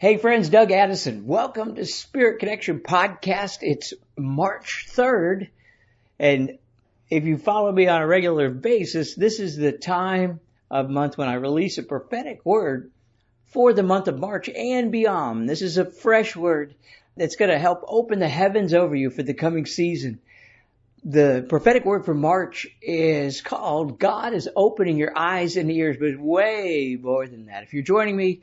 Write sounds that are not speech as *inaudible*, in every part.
Hey friends, Doug Addison. Welcome to Spirit Connection Podcast. It's March 3rd. And if you follow me on a regular basis, this is the time of month when I release a prophetic word for the month of March and beyond. This is a fresh word that's going to help open the heavens over you for the coming season. The prophetic word for March is called God is opening your eyes and ears, but way more than that. If you're joining me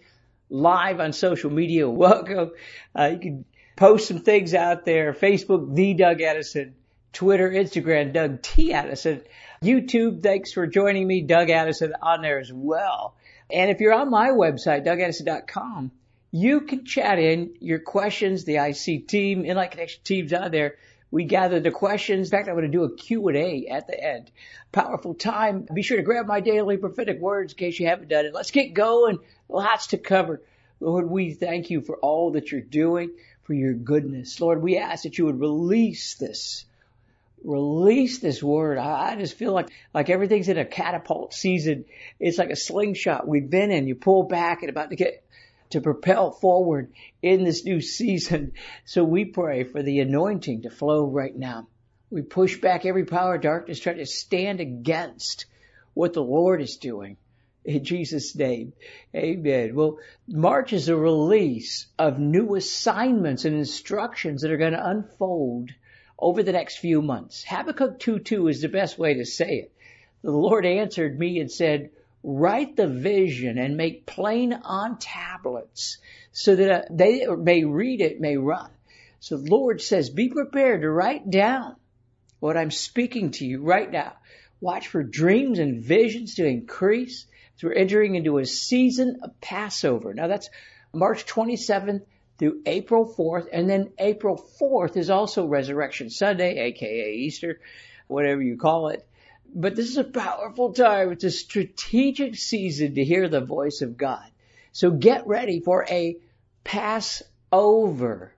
live on social media. *laughs* Welcome. Uh, you can post some things out there. Facebook, the Doug Addison. Twitter, Instagram, Doug T. Addison. YouTube, thanks for joining me, Doug Addison on there as well. And if you're on my website, dougaddison.com, you can chat in your questions. The IC team, Inlight Connection team's on there. We gather the questions. In fact, I'm going to do a Q&A at the end. Powerful time. Be sure to grab my daily prophetic words in case you haven't done it. Let's get going. Lots to cover. Lord, we thank you for all that you're doing, for your goodness. Lord, we ask that you would release this. Release this word. I, just feel like, like everything's in a catapult season. It's like a slingshot we've been in. You pull back and about to get to propel forward in this new season. So we pray for the anointing to flow right now. We push back every power of darkness trying to stand against what the Lord is doing. In Jesus' name. Amen. Well, March is a release of new assignments and instructions that are going to unfold over the next few months. Habakkuk 2.2 is the best way to say it. The Lord answered me and said, write the vision and make plain on tablets so that uh, they may read it, may run. So the Lord says, be prepared to write down what I'm speaking to you right now. Watch for dreams and visions to increase. So we're entering into a season of Passover. Now that's March 27th through April 4th. And then April 4th is also Resurrection Sunday, aka Easter, whatever you call it. But this is a powerful time. It's a strategic season to hear the voice of God. So get ready for a Passover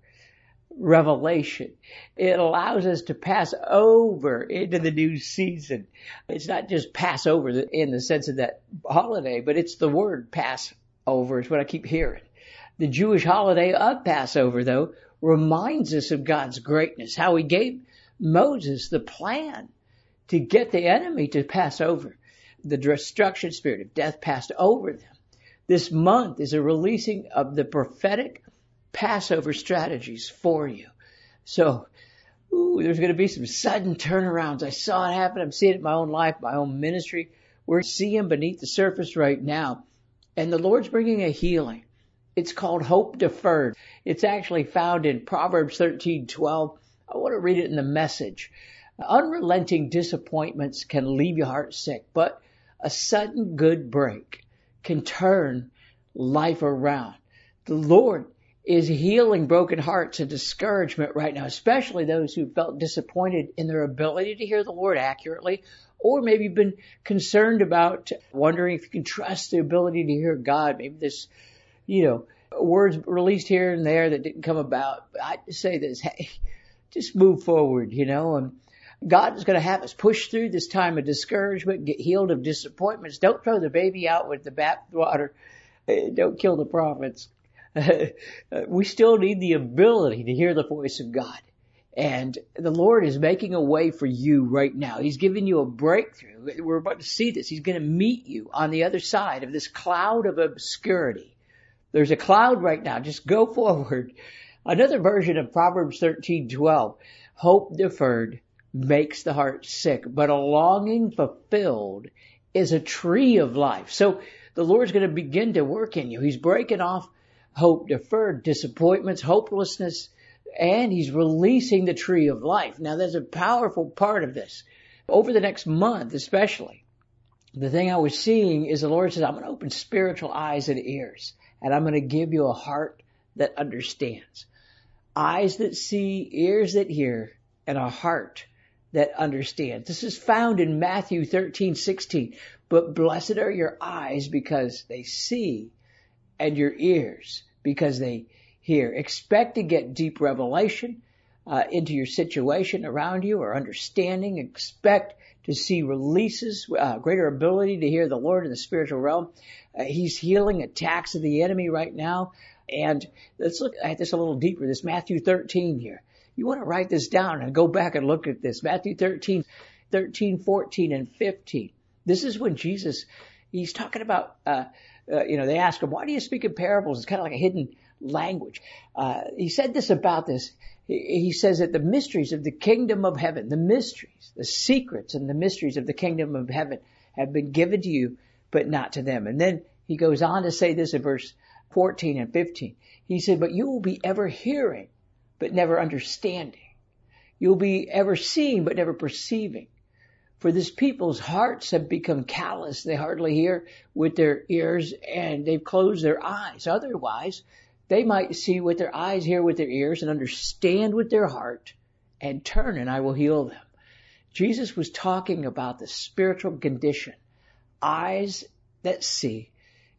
revelation. It allows us to pass over into the new season. It's not just pass over in the sense of that holiday, but it's the word Passover is what I keep hearing. The Jewish holiday of Passover, though, reminds us of God's greatness, how he gave Moses the plan to get the enemy to pass over. The destruction spirit of death passed over them. This month is a releasing of the prophetic Passover strategies for you. So, ooh, there's going to be some sudden turnarounds. I saw it happen. I'm seeing it in my own life, my own ministry. We're seeing beneath the surface right now. And the Lord's bringing a healing. It's called hope deferred. It's actually found in Proverbs 13:12. I want to read it in the message. Unrelenting disappointments can leave your heart sick, but a sudden good break can turn life around. The Lord is healing broken hearts and discouragement right now, especially those who felt disappointed in their ability to hear the Lord accurately, or maybe been concerned about wondering if you can trust the ability to hear God. Maybe this, you know, words released here and there that didn't come about. I say this, hey, just move forward, you know, and God is going to have us push through this time of discouragement, get healed of disappointments. Don't throw the baby out with the bathwater. Don't kill the prophets. *laughs* we still need the ability to hear the voice of God. And the Lord is making a way for you right now. He's giving you a breakthrough. We're about to see this. He's going to meet you on the other side of this cloud of obscurity. There's a cloud right now. Just go *laughs* forward. Another version of Proverbs 13:12. Hope deferred makes the heart sick, but a longing fulfilled is a tree of life. So the Lord's going to begin to work in you. He's breaking off hope deferred, disappointments, hopelessness, and he's releasing the tree of life. Now there's a powerful part of this. Over the next month, especially, the thing I was seeing is the Lord says, I'm going to open spiritual eyes and ears, and I'm going to give you a heart that understands. Eyes that see, ears that hear, and a heart that understands. This is found in Matthew 13, 16. But blessed are your eyes because they see and your ears because they hear. Expect to get deep revelation uh, into your situation around you or understanding. Expect to see releases, uh, greater ability to hear the Lord in the spiritual realm. Uh, he's healing attacks of the enemy right now. And let's look at this a little deeper. This Matthew 13 here. You want to write this down and go back and look at this. Matthew 13, 13, 14, and 15. This is when Jesus, he's talking about, uh, uh, you know, they ask him, why do you speak in parables? It's kind of like a hidden language. Uh, he said this about this. He, he says that the mysteries of the kingdom of heaven, the mysteries, the secrets and the mysteries of the kingdom of heaven have been given to you, but not to them. And then he goes on to say this in verse 14 and 15. He said, but you will be ever hearing, but never understanding. You'll be ever seeing, but never perceiving. For this people's hearts have become callous. They hardly hear with their ears and they've closed their eyes. Otherwise, they might see with their eyes, hear with their ears, and understand with their heart and turn and I will heal them. Jesus was talking about the spiritual condition. Eyes that see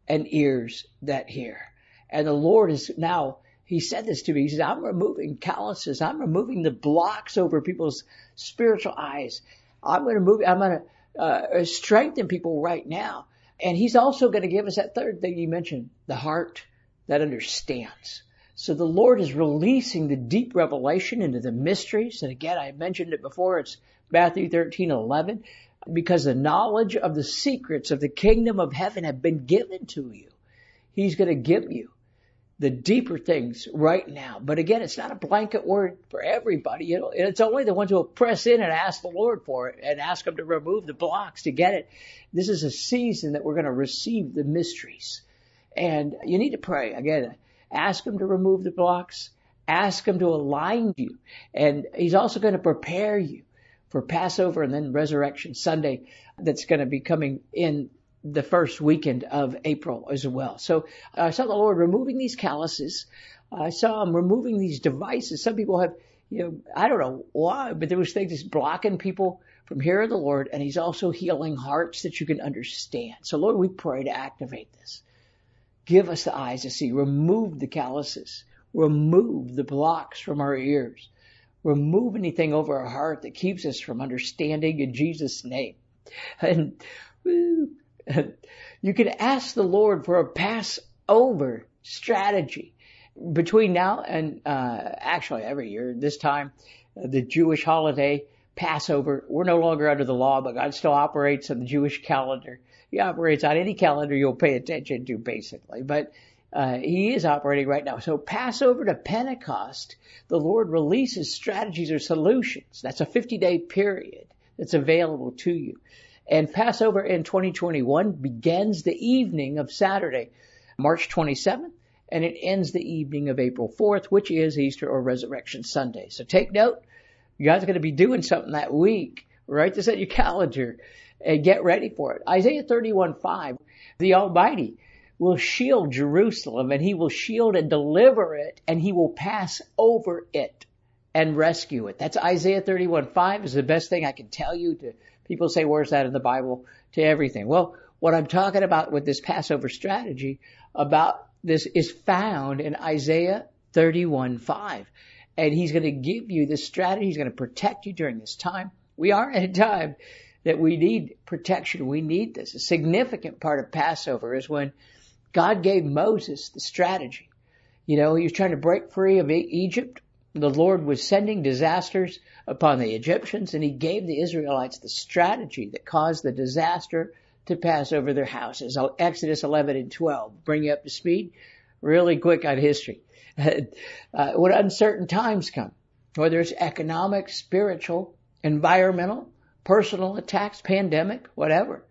and ears that hear. And the Lord is now, He said this to me. He said, I'm removing calluses. I'm removing the blocks over people's spiritual eyes. I'm going to move, I'm going to uh, strengthen people right now. And He's also going to give us that third thing you mentioned, the heart that understands. So the Lord is releasing the deep revelation into the mysteries. And again, I mentioned it before. It's Matthew 13, 11. Because the knowledge of the secrets of the kingdom of heaven have been given to you. He's going to give you the deeper things right now. But again, it's not a blanket word for everybody. You know, it's only the ones who will press in and ask the Lord for it and ask Him to remove the blocks to get it. This is a season that we're going to receive the mysteries. And you need to pray. Again, ask Him to remove the blocks. Ask Him to align you. And He's also going to prepare you for Passover and then Resurrection Sunday that's going to be coming in the first weekend of April as well. So I saw the Lord removing these calluses. I saw him removing these devices. Some people have, you know, I don't know why, but there was things blocking people from hearing the Lord, and He's also healing hearts that you can understand. So Lord, we pray to activate this. Give us the eyes to see. Remove the calluses. Remove the blocks from our ears. Remove anything over our heart that keeps us from understanding in Jesus' name. And *laughs* you can ask the Lord for a Passover strategy between now and uh, actually every year. This time, uh, the Jewish holiday Passover. We're no longer under the law, but God still operates on the Jewish calendar. He operates on any calendar you'll pay attention to, basically. But uh, he is operating right now. So Passover to Pentecost, the Lord releases strategies or solutions. That's a 50 day period that's available to you. And Passover in 2021 begins the evening of Saturday, March 27th, and it ends the evening of April 4th, which is Easter or Resurrection Sunday. So take note. You guys are going to be doing something that week. Write this at your *laughs* calendar and get ready for it. Isaiah 31:5, the Almighty will shield Jerusalem and he will shield and deliver it and he will pass over it and rescue it. That's Isaiah 31:5 is the best thing I can tell you to People say, where's that in the Bible? To everything. Well, what I'm talking about with this Passover strategy about this is found in Isaiah 31:5. And he's going to give you this strategy. He's going to protect you during this time. We are at a time that we need protection. We need this. A significant part of Passover is when God gave Moses the strategy. You know, he was trying to break free of Egypt the Lord was sending disasters upon the Egyptians and he gave the Israelites the strategy that caused the disaster to pass over their houses. Exodus 11 and 12. Bring you up to speed really quick on history. *laughs* uh, when uncertain times come, whether it's economic, spiritual, environmental, personal attacks, pandemic, whatever,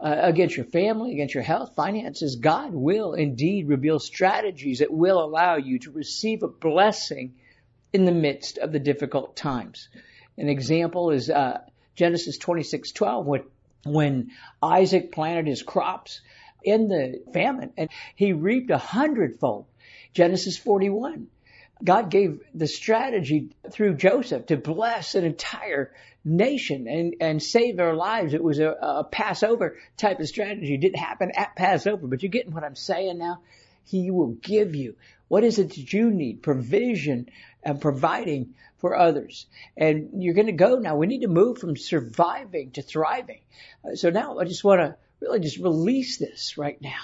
uh, against your family, against your health, finances, God will indeed reveal strategies that will allow you to receive a blessing in the midst of the difficult times. An example is uh, Genesis 26:12 when when Isaac planted his crops in the famine and he reaped a hundredfold. Genesis 41 God gave the strategy through Joseph to bless an entire nation and, and save their lives. It was a, a Passover type of strategy. It didn't happen at Passover, but you're getting what I'm saying now? He will give you. What is it that you need? Provision and providing for others. And you're going to go now. We need to move from surviving to thriving. Uh, so now I just want to really just release this right now.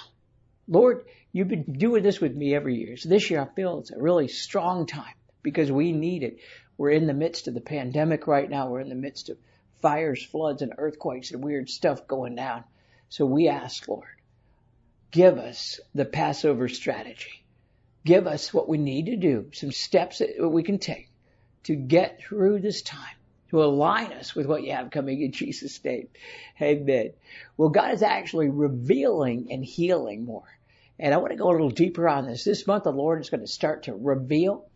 Lord, you've been doing this with me every year. So this year I feel it's a really strong time because we need it. We're in the midst of the pandemic right now. We're in the midst of fires, floods, and earthquakes and weird stuff going down. So we ask, Lord, give us the Passover strategy. Give us what we need to do, some steps that we can take to get through this time, to align us with what you have coming in *laughs* Jesus' name. Amen. Well, God is actually revealing and healing more. And I want to go a little deeper on this. This month, the Lord is going to start to reveal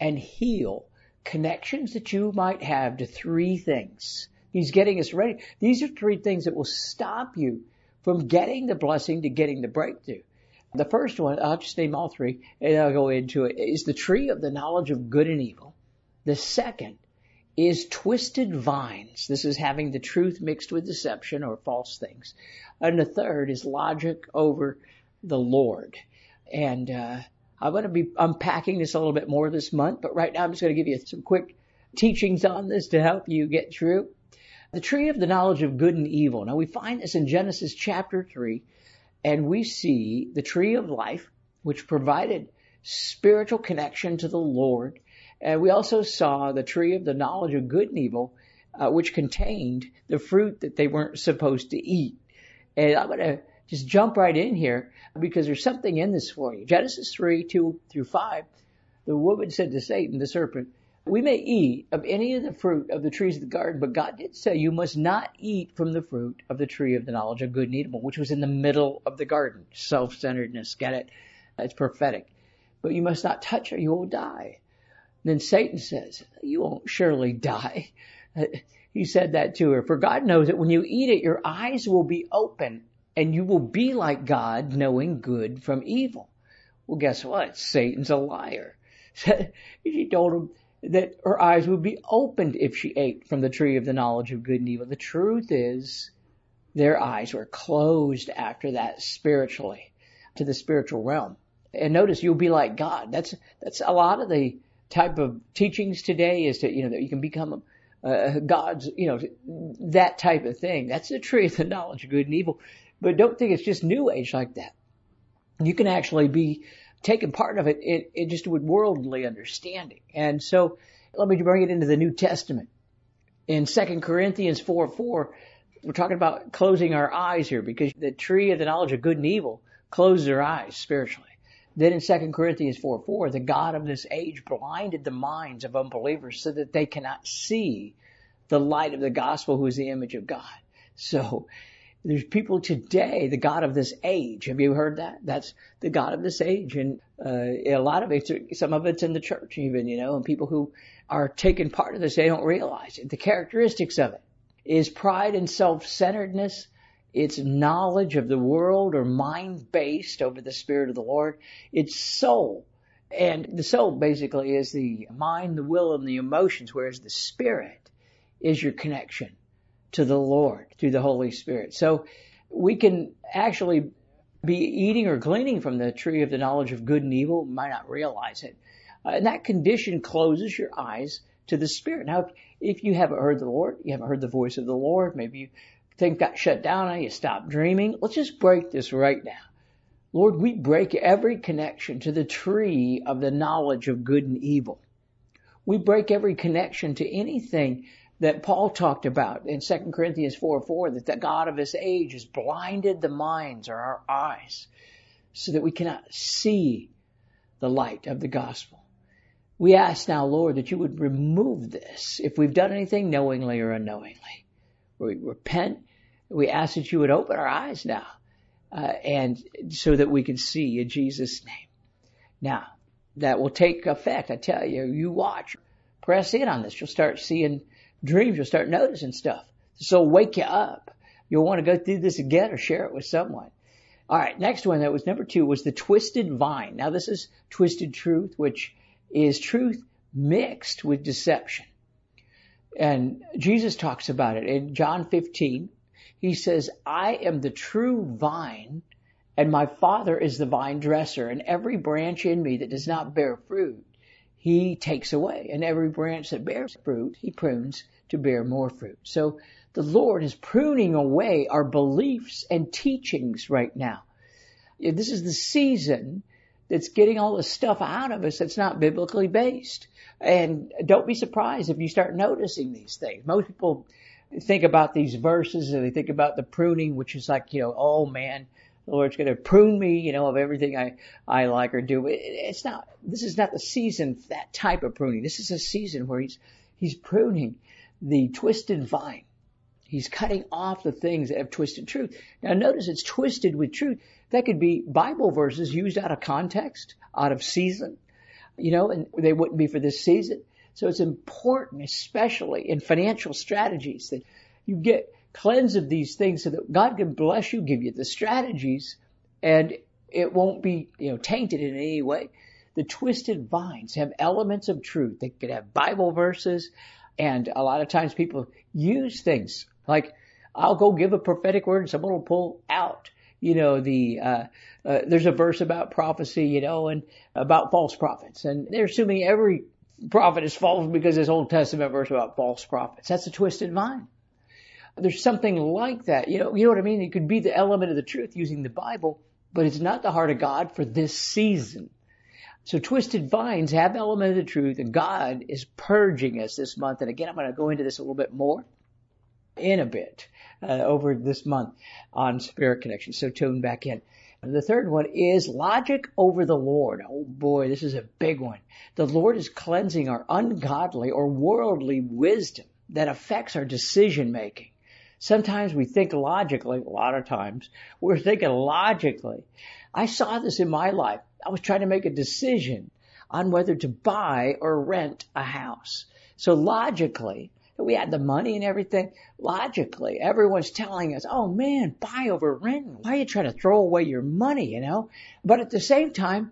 and heal connections that you might have to three things. He's getting us ready. These are three things that will stop you from getting the blessing to getting the breakthrough. The first one, I'll just name all three and I'll go into it, is the tree of the knowledge of good and evil. The second is twisted vines. This is having the truth mixed with deception or false things. And the third is logic over the Lord. And uh, I'm going to be unpacking this a little bit more this month, but right now I'm just going to give you some quick teachings on this to help you get through. The tree of the knowledge of good and evil. Now we find this in Genesis chapter 3, and we see the tree of life, which provided spiritual connection to the Lord and we also saw the tree of the knowledge of good and evil, uh, which contained the fruit that they weren't supposed to eat. And I'm going to just jump right in here because there's something in this for you. Genesis 3, 2 through 5. The woman said to Satan, the serpent, we may eat of any of the fruit of the trees of the garden, but God did say you must not eat from the fruit of the tree of the knowledge of good and evil, which was in the middle of the garden. Self-centeredness, get it? It's prophetic. But you must not touch it, you will die. Then Satan says, you won't surely die. *laughs* He said that to her. For God knows that when you eat it, your eyes will be open and you will be like God, knowing good from evil. Well, guess what? Satan's a liar. *laughs* she told him that her eyes would be opened if she ate from the tree of the knowledge of good and evil. The truth is, their eyes were closed after that spiritually, to the spiritual realm. And notice you'll be like God. That's, that's a lot of the type of teachings today is that, you know, that you can become uh, God's, you know, that type of thing. That's the tree of the knowledge of good and evil. But don't think it's just new age like that. You can actually be taking part of it in, in just with worldly understanding. And so let me bring it into the New Testament. In 2 Corinthians 4, 4, we're talking about closing our eyes here because the tree of the knowledge of good and evil closes our eyes spiritually. Then in 2 Corinthians 4 4, the God of this age blinded the minds of unbelievers so that they cannot see the light of the gospel who is the image of God. So there's people today, the God of this age. Have you heard that? That's the God of this age. And uh, a lot of it, some of it's in the church even, you know, and people who are taking part of this, they don't realize it. The characteristics of it is pride and self-centeredness, it's knowledge of the world or mind based over the Spirit of the Lord. It's soul. And the soul basically is the mind, the will, and the emotions, whereas the Spirit is your connection to the Lord through the Holy Spirit. So we can actually be eating or gleaning from the tree of the knowledge of good and evil, might not realize it. Uh, and that condition closes your eyes to the Spirit. Now, if, if you haven't heard the Lord, you haven't heard the voice of the Lord, maybe you thing got shut down and you stopped dreaming. Let's just break this right now. Lord, we break every connection to the tree of the knowledge of good and evil. We break every connection to anything that Paul talked about in 2 Corinthians 4 4, that the God of this age has blinded the minds or our eyes so that we cannot see the light of the gospel. We ask now, Lord, that you would remove this if we've done anything knowingly or unknowingly. We repent. We ask that you would open our eyes now, uh, and so that we can see in Jesus' name. Now, that will take effect. I tell you, you watch, press in on this. You'll start seeing dreams. You'll start noticing stuff. So wake you up. You'll want to go through this again or share it with someone. All right, next one that was number two was the twisted vine. Now this is twisted truth, which is truth mixed with deception. And Jesus talks about it in John 15. He says, I am the true vine and my father is the vine dresser and every branch in me that does not bear fruit, he takes away. And every branch that bears fruit, he prunes to bear more fruit. So the Lord is pruning away our beliefs and teachings right now. This is the season that's getting all the stuff out of us that's not biblically based. And don't be surprised if you start noticing these things. Most people think about these verses and they think about the pruning, which is like, you know, oh man, the Lord's going to prune me, you know, of everything I, I like or do. It's not, this is not the season for that type of pruning. This is a season where he's, he's pruning the twisted vine. He's cutting off the things that have twisted truth. Now notice it's twisted with truth. That could be Bible verses used out of context, out of season, you know, and they wouldn't be for this season. So it's important, especially in financial strategies, that you get cleanse of these things so that God can bless you, give you the strategies, and it won't be, you know, tainted in any way. The twisted vines have elements of truth. They could have Bible verses, and a lot of times people use things like, I'll go give a prophetic word and someone will pull out you know, the, uh, uh, there's a verse about prophecy, you know, and about false prophets. And they're assuming every prophet is false because there's Old Testament verse about false prophets. That's a twisted vine. There's something like that. You know, you know what I mean? It could be the element of the truth using the Bible, but it's not the heart of God for this season. So twisted vines have element of the truth and God is purging us this month. And again, I'm going to go into this a little bit more in a bit uh, over this month on Spirit Connection. So tune back in. The third one is logic over the Lord. Oh boy, this is a big one. The Lord is cleansing our ungodly or worldly wisdom that affects our decision making. Sometimes we think logically, a lot of times we're thinking logically. I saw this in my life. I was trying to make a decision on whether to buy or rent a house. So logically, we had the money and everything. Logically, everyone's telling us, oh man, buy over rent. Why are you trying to throw away your money, you know? But at the same time,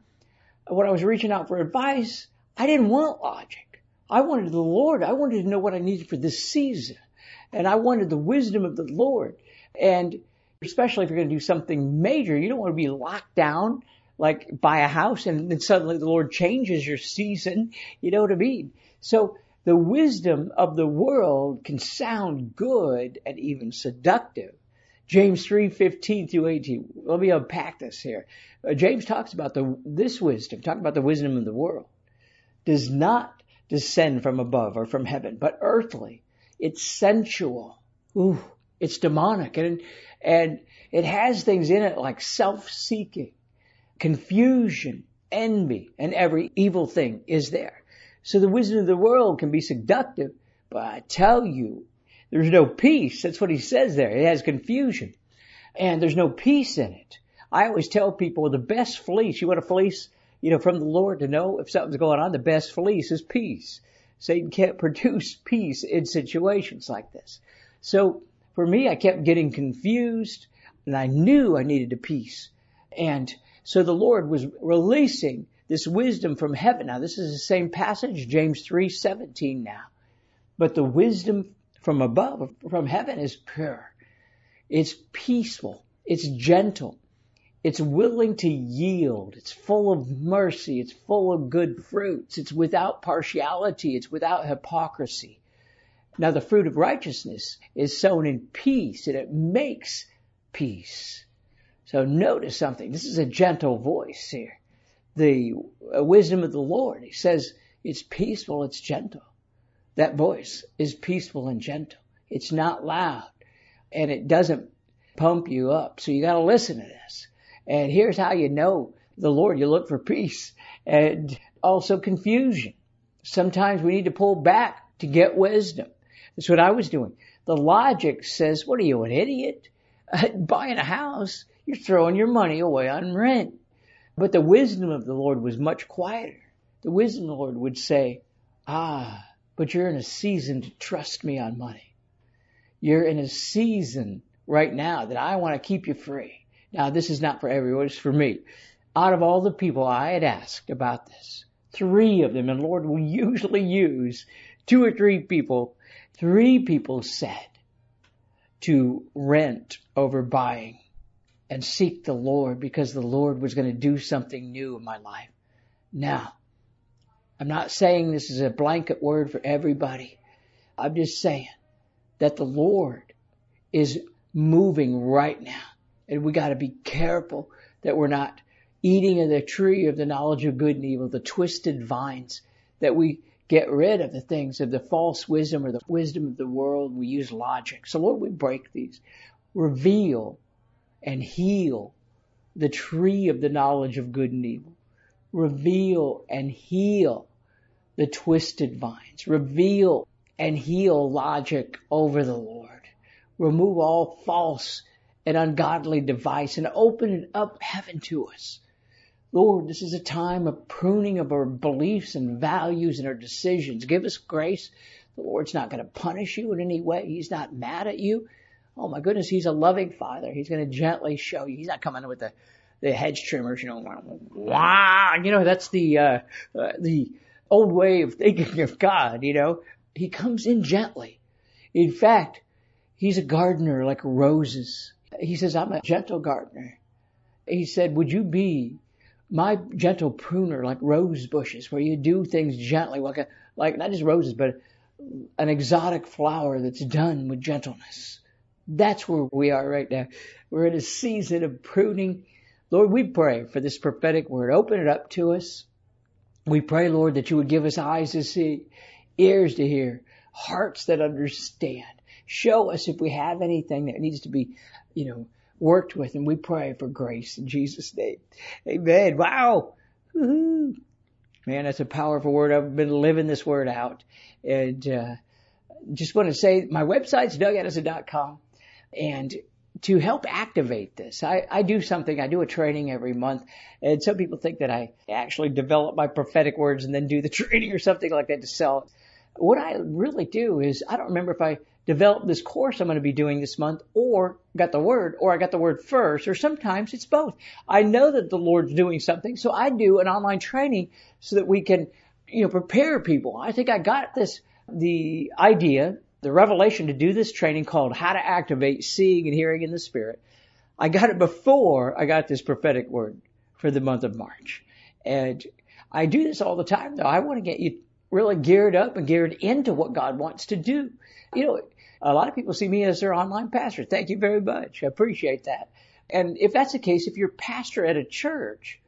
when I was reaching out for advice, I didn't want logic. I wanted the Lord. I wanted to know what I needed for this season. And I wanted the wisdom of the Lord. And especially if you're going to do something major, you don't want to be locked down, like buy a house and then suddenly the Lord changes your season. *laughs* You know what I mean? So the wisdom of the world can sound good and even seductive. James 3:15 through 18. Let me unpack this here. Uh, James talks about the this wisdom, talking about the wisdom of the world, does not descend from above or from heaven, but earthly. It's sensual. Ooh, it's demonic, and and it has things in it like self-seeking, confusion, envy, and every evil thing is there. So the wisdom of the world can be seductive, but I tell you, there's no peace. That's what he says there. It has confusion. And there's no peace in it. I always tell people the best fleece, you want a fleece, you know, from the Lord to know if something's going on, the best fleece is peace. Satan can't *laughs* produce peace in situations like this. So for me, I kept getting confused and I knew I needed a peace. And so the Lord was releasing this wisdom from heaven. Now this is the same passage, James 3:17 now. But the wisdom from above, from heaven is pure. It's peaceful. It's gentle. It's willing to yield. It's full of mercy. It's full of good fruits. It's without partiality. It's without hypocrisy. Now the fruit of righteousness is sown in peace and it makes peace. So notice something. This is a gentle voice here the uh, wisdom of the Lord. He says it's peaceful, it's gentle. That voice is peaceful and gentle. It's not loud and it doesn't pump you up. So you got to listen to this. And here's how you know the Lord. You look for peace and also confusion. Sometimes we need to pull back to get wisdom. That's what I was doing. The logic says, what are you, an idiot? *laughs* Buying a house, you're throwing your money away on rent. But the wisdom of the Lord was much quieter. The wisdom of the Lord would say, ah, but you're in a season to trust me on money. You're in a season right now that I want to keep you free. Now this is not for everyone, it's for me. Out of all the people I had asked about this, three of them, and Lord will usually use two or three people, three people said to rent over buying and seek the Lord because the Lord was going to do something new in my life. Now, I'm not saying this is a blanket word for everybody. I'm just saying that the Lord is moving right now. And we gotta be careful that we're not eating of the tree of the knowledge of good and evil, the twisted vines, that we get rid of the things of the false wisdom or the wisdom of the world. We use logic. So Lord, we break these. Reveal and heal the tree of the knowledge of good and evil. Reveal and heal the twisted vines. Reveal and heal logic over the Lord. Remove all false and ungodly device and opening up heaven to us. Lord, this is a time of pruning of our beliefs and values and our decisions. Give us grace. The Lord's not going to punish you in any way. He's not mad at you. Oh my goodness, He's a loving Father. He's going to gently show you. He's not coming with the, the hedge trimmers, you know, wah, you know, that's the, uh, uh, the old way of thinking of God, you know. He comes in gently. In fact, He's a gardener like roses. He says, I'm a gentle gardener. He said, would you be my gentle pruner like rose bushes where you do things gently, like a, like not just roses, but an exotic flower that's done with gentleness. That's where we are right now. We're in a season of pruning. Lord, we pray for this prophetic word. Open it up to us. We pray, Lord, that you would give us eyes to see, ears to hear, hearts that understand. Show us if we have anything that needs to be, you know, worked with, and we pray for grace in Jesus' name. Amen. Wow. Man, that's a powerful word. I've been living this word out. And, uh, just want to say my website's dougaddison.com and to help activate this, I, I do something, I do a training every month, and some people think that I actually develop my prophetic words and then do the *laughs* training or something like that to sell. What I really do is, I don't remember if I developed this course I'm going to be doing this month or got the word or I got the word first or sometimes it's both. I know that the Lord's doing something, so I do an online training so that we can, you know, prepare people. I think I got this, the idea, the revelation to do this training called how to activate seeing and hearing in the spirit. I got it before I got this prophetic word for the month of March. And I do this all the time though. I want to get you really geared up and geared into what God wants to do. You know, a lot of people see me as their online pastor. Thank you very much. I appreciate that. And if that's the case, if your pastor at a church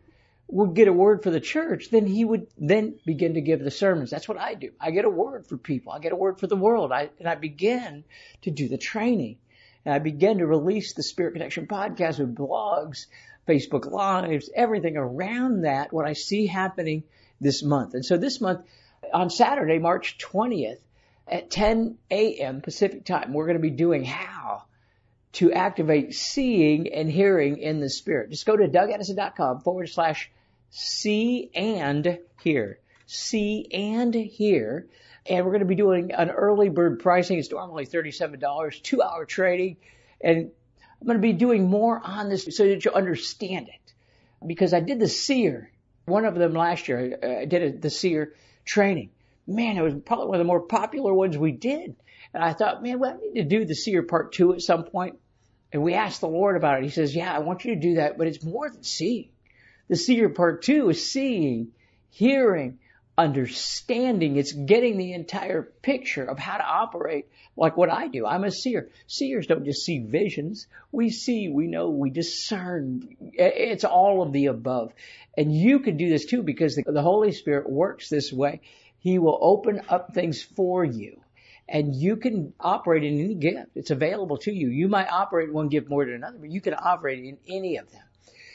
would get a word for the church, then he would then begin to give the sermons. That's what I do. I get a word for people. I get a word for the world. I, and I begin to do the training. And I begin to release the Spirit Connection podcast with blogs, Facebook Lives, everything around that, what I see happening this month. And so this month, on Saturday, March 20th, at 10 a.m. Pacific time, we're going to be doing how to activate seeing and hearing in the spirit. Just go to dougaddison.com forward slash see and hear. See and hear. And we're going to be doing an early bird pricing. It's normally $37, two hour trading. And I'm going to be doing more on this so that you understand it. Because I did the seer, one of them last year. I did the seer training man, it was probably one of the more popular ones we did. And I thought, man, well, I need to do the seer part two at some point. And we asked the Lord about it. He says, yeah, I want you to do that, but it's more than seeing. The seer part two is seeing, hearing, understanding. It's getting the entire picture of how to operate like what I do. I'm a seer. Seers don't just see visions. We see, we know, we discern. It's all of the above. And you can do this too because the Holy Spirit works this way. He will open up things for you. And you can operate in any gift. It's available to you. You might operate one gift more than another, but you can operate in any of them.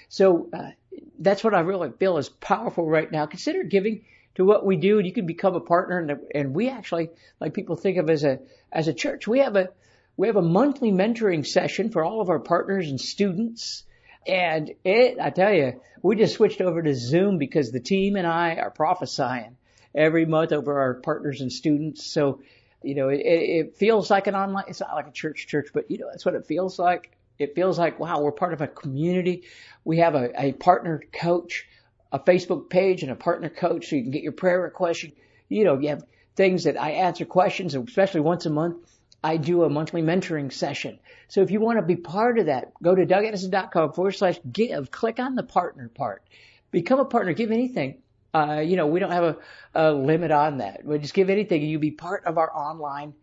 So uh, that's what I really feel is powerful right now. Consider giving to what we do, you can become a partner. And, and we actually, like people think of as a as a church, we have a we have a monthly mentoring session for all of our partners and students. And it, I tell you, we just switched over to Zoom because the team and I are prophesying every month over our partners and students. So, you know, it, it feels like an online, it's not like a church church, but you know, that's what it feels like. It feels like, wow, we're part of a community. We have a, a partner coach a Facebook page and a partner coach so you can get your prayer requests. You, you know, you have things that I answer questions, especially once a month. I do a monthly mentoring session. So if you want to be part of that, go to dougaddison.com forward slash give. Click on the partner part. Become a partner. Give anything. Uh, you know, we don't have a, a limit on that. We just give anything and you be part of our online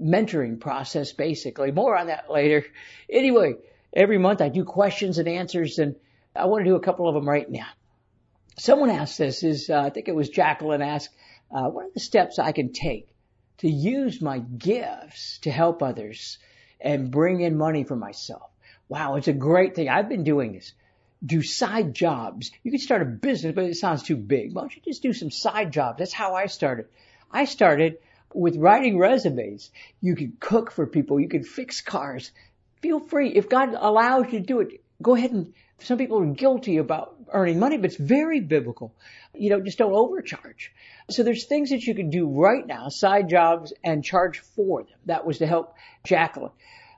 mentoring process, basically. More on that later. Anyway, every month I do questions and answers and I want to do a couple of them right now. Someone asked this is, uh, I think it was Jacqueline asked, uh, what are the steps I can take to use my gifts to help others and bring in money for myself? Wow, it's a great thing. I've been doing this. Do side jobs. You can start a business, but it sounds too big. Why don't you just do some side jobs? That's how I started. I started with writing resumes. You can cook for people. You can fix cars. Feel free. If God allows you to do it, go ahead and some people are guilty about earning money, but it's very biblical. You know, just don't overcharge. So there's things that you can do right now, side jobs, and charge for them. That was to help Jacqueline.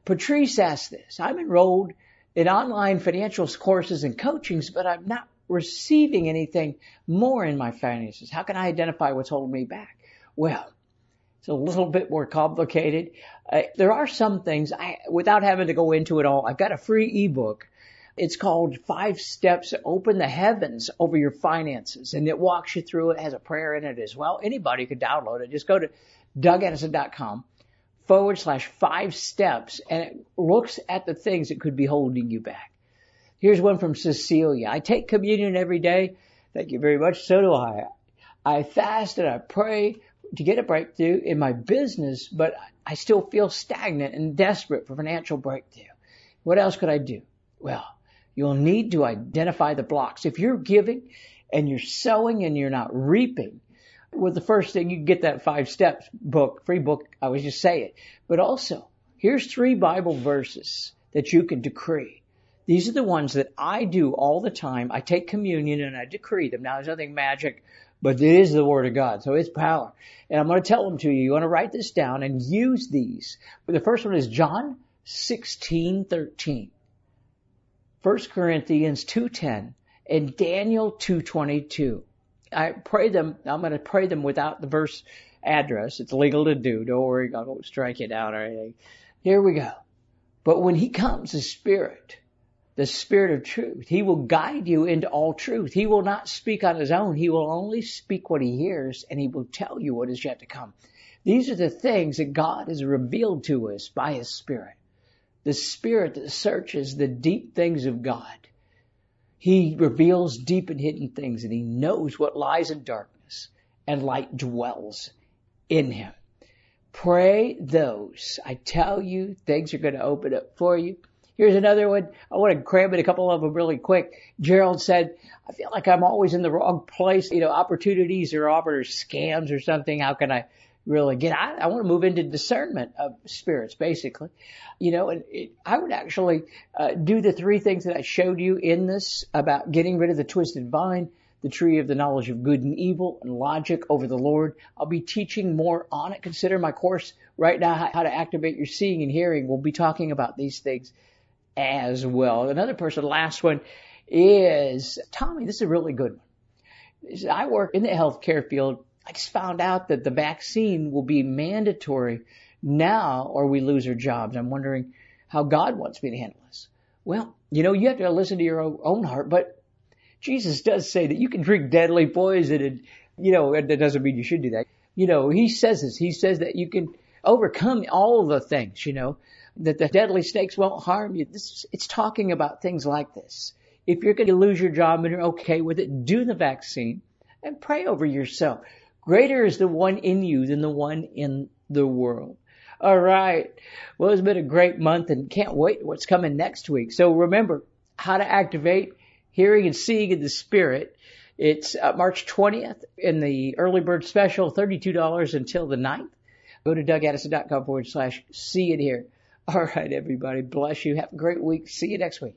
Patrice asked this. I'm enrolled in online financial courses and coachings, but I'm not receiving anything more in my finances. How can I identify what's holding me back? Well, it's a little bit more complicated. Uh, there are some things I, without having to go into it all, I've got a free ebook it's called Five Steps Open the Heavens Over Your Finances. And it walks you through it, has a prayer in it as well. Anybody could download it. Just go to dougaddison.com forward slash five steps and it looks at the things that could be holding you back. Here's one from Cecilia. I take communion every day. Thank you very much. So do I. I fast and I pray to get a breakthrough in my business, but I still feel stagnant and desperate for financial breakthrough. What else could I do? Well, You'll need to identify the blocks. If you're giving and you're sowing and you're not reaping, well, the first thing you get that five steps book, free book, I was just say it. But also, here's three Bible verses that you can decree. These are the ones that I do all the time. I take communion and I decree them. Now there's nothing magic, but it is the word of God. So it's power. And I'm going to tell them to you. You want to write this down and use these. But the first one is John 16, 13. 1 Corinthians 2.10 and Daniel 2.22. I pray them, I'm going to pray them without the verse address. It's legal to do. Don't worry, I won't strike it out or anything. Here we go. But when he comes, the Spirit, the Spirit of truth, he will guide you into all truth. He will not speak on his own. He will only speak what he hears and he will tell you what is yet to come. These are the things that God has revealed to us by his Spirit the Spirit that searches the deep things of God. He reveals deep and hidden things and he knows what lies in darkness and light dwells in him. Pray those. I tell you, things are going to open up for you. Here's another one. I want to cram in a couple of them really quick. Gerald said, I feel like I'm always in the wrong place. You know, opportunities are offered or scams or something. How can I really get I, I want to move into discernment of spirits basically. You know and it, i would actually uh, do the three things that i showed you in this about getting rid of the twisted vine the tree of the knowledge of good and evil and logic over the lord. I'll be teaching more on it. Consider my course right now how to activate your seeing and hearing. We'll be talking about these things as well. Another person last one is tommy. This is a really good one. I work in the healthcare field I just found out that the vaccine will be mandatory now or we lose our jobs. I'm wondering how God wants me to handle this. Well, you know, you have to listen to your own heart, but Jesus does say that you can drink deadly poison and, you know, that doesn't mean you should do that. You know, he says this. He says that you can overcome all the things, you know, that the deadly snakes won't harm you. This, it's talking about things like this. If you're going to lose your job and you're okay with it, do the vaccine and pray over yourself. Greater is the one in you than the one in the world. All right. Well, it's been a great month and can't wait what's coming next week. So remember how to activate hearing and seeing in the spirit. It's uh, March 20th in the early bird special, $32 until the 9th. Go to dougaddison.com forward slash see it here. All right, everybody. Bless you. Have a great week. See you next week.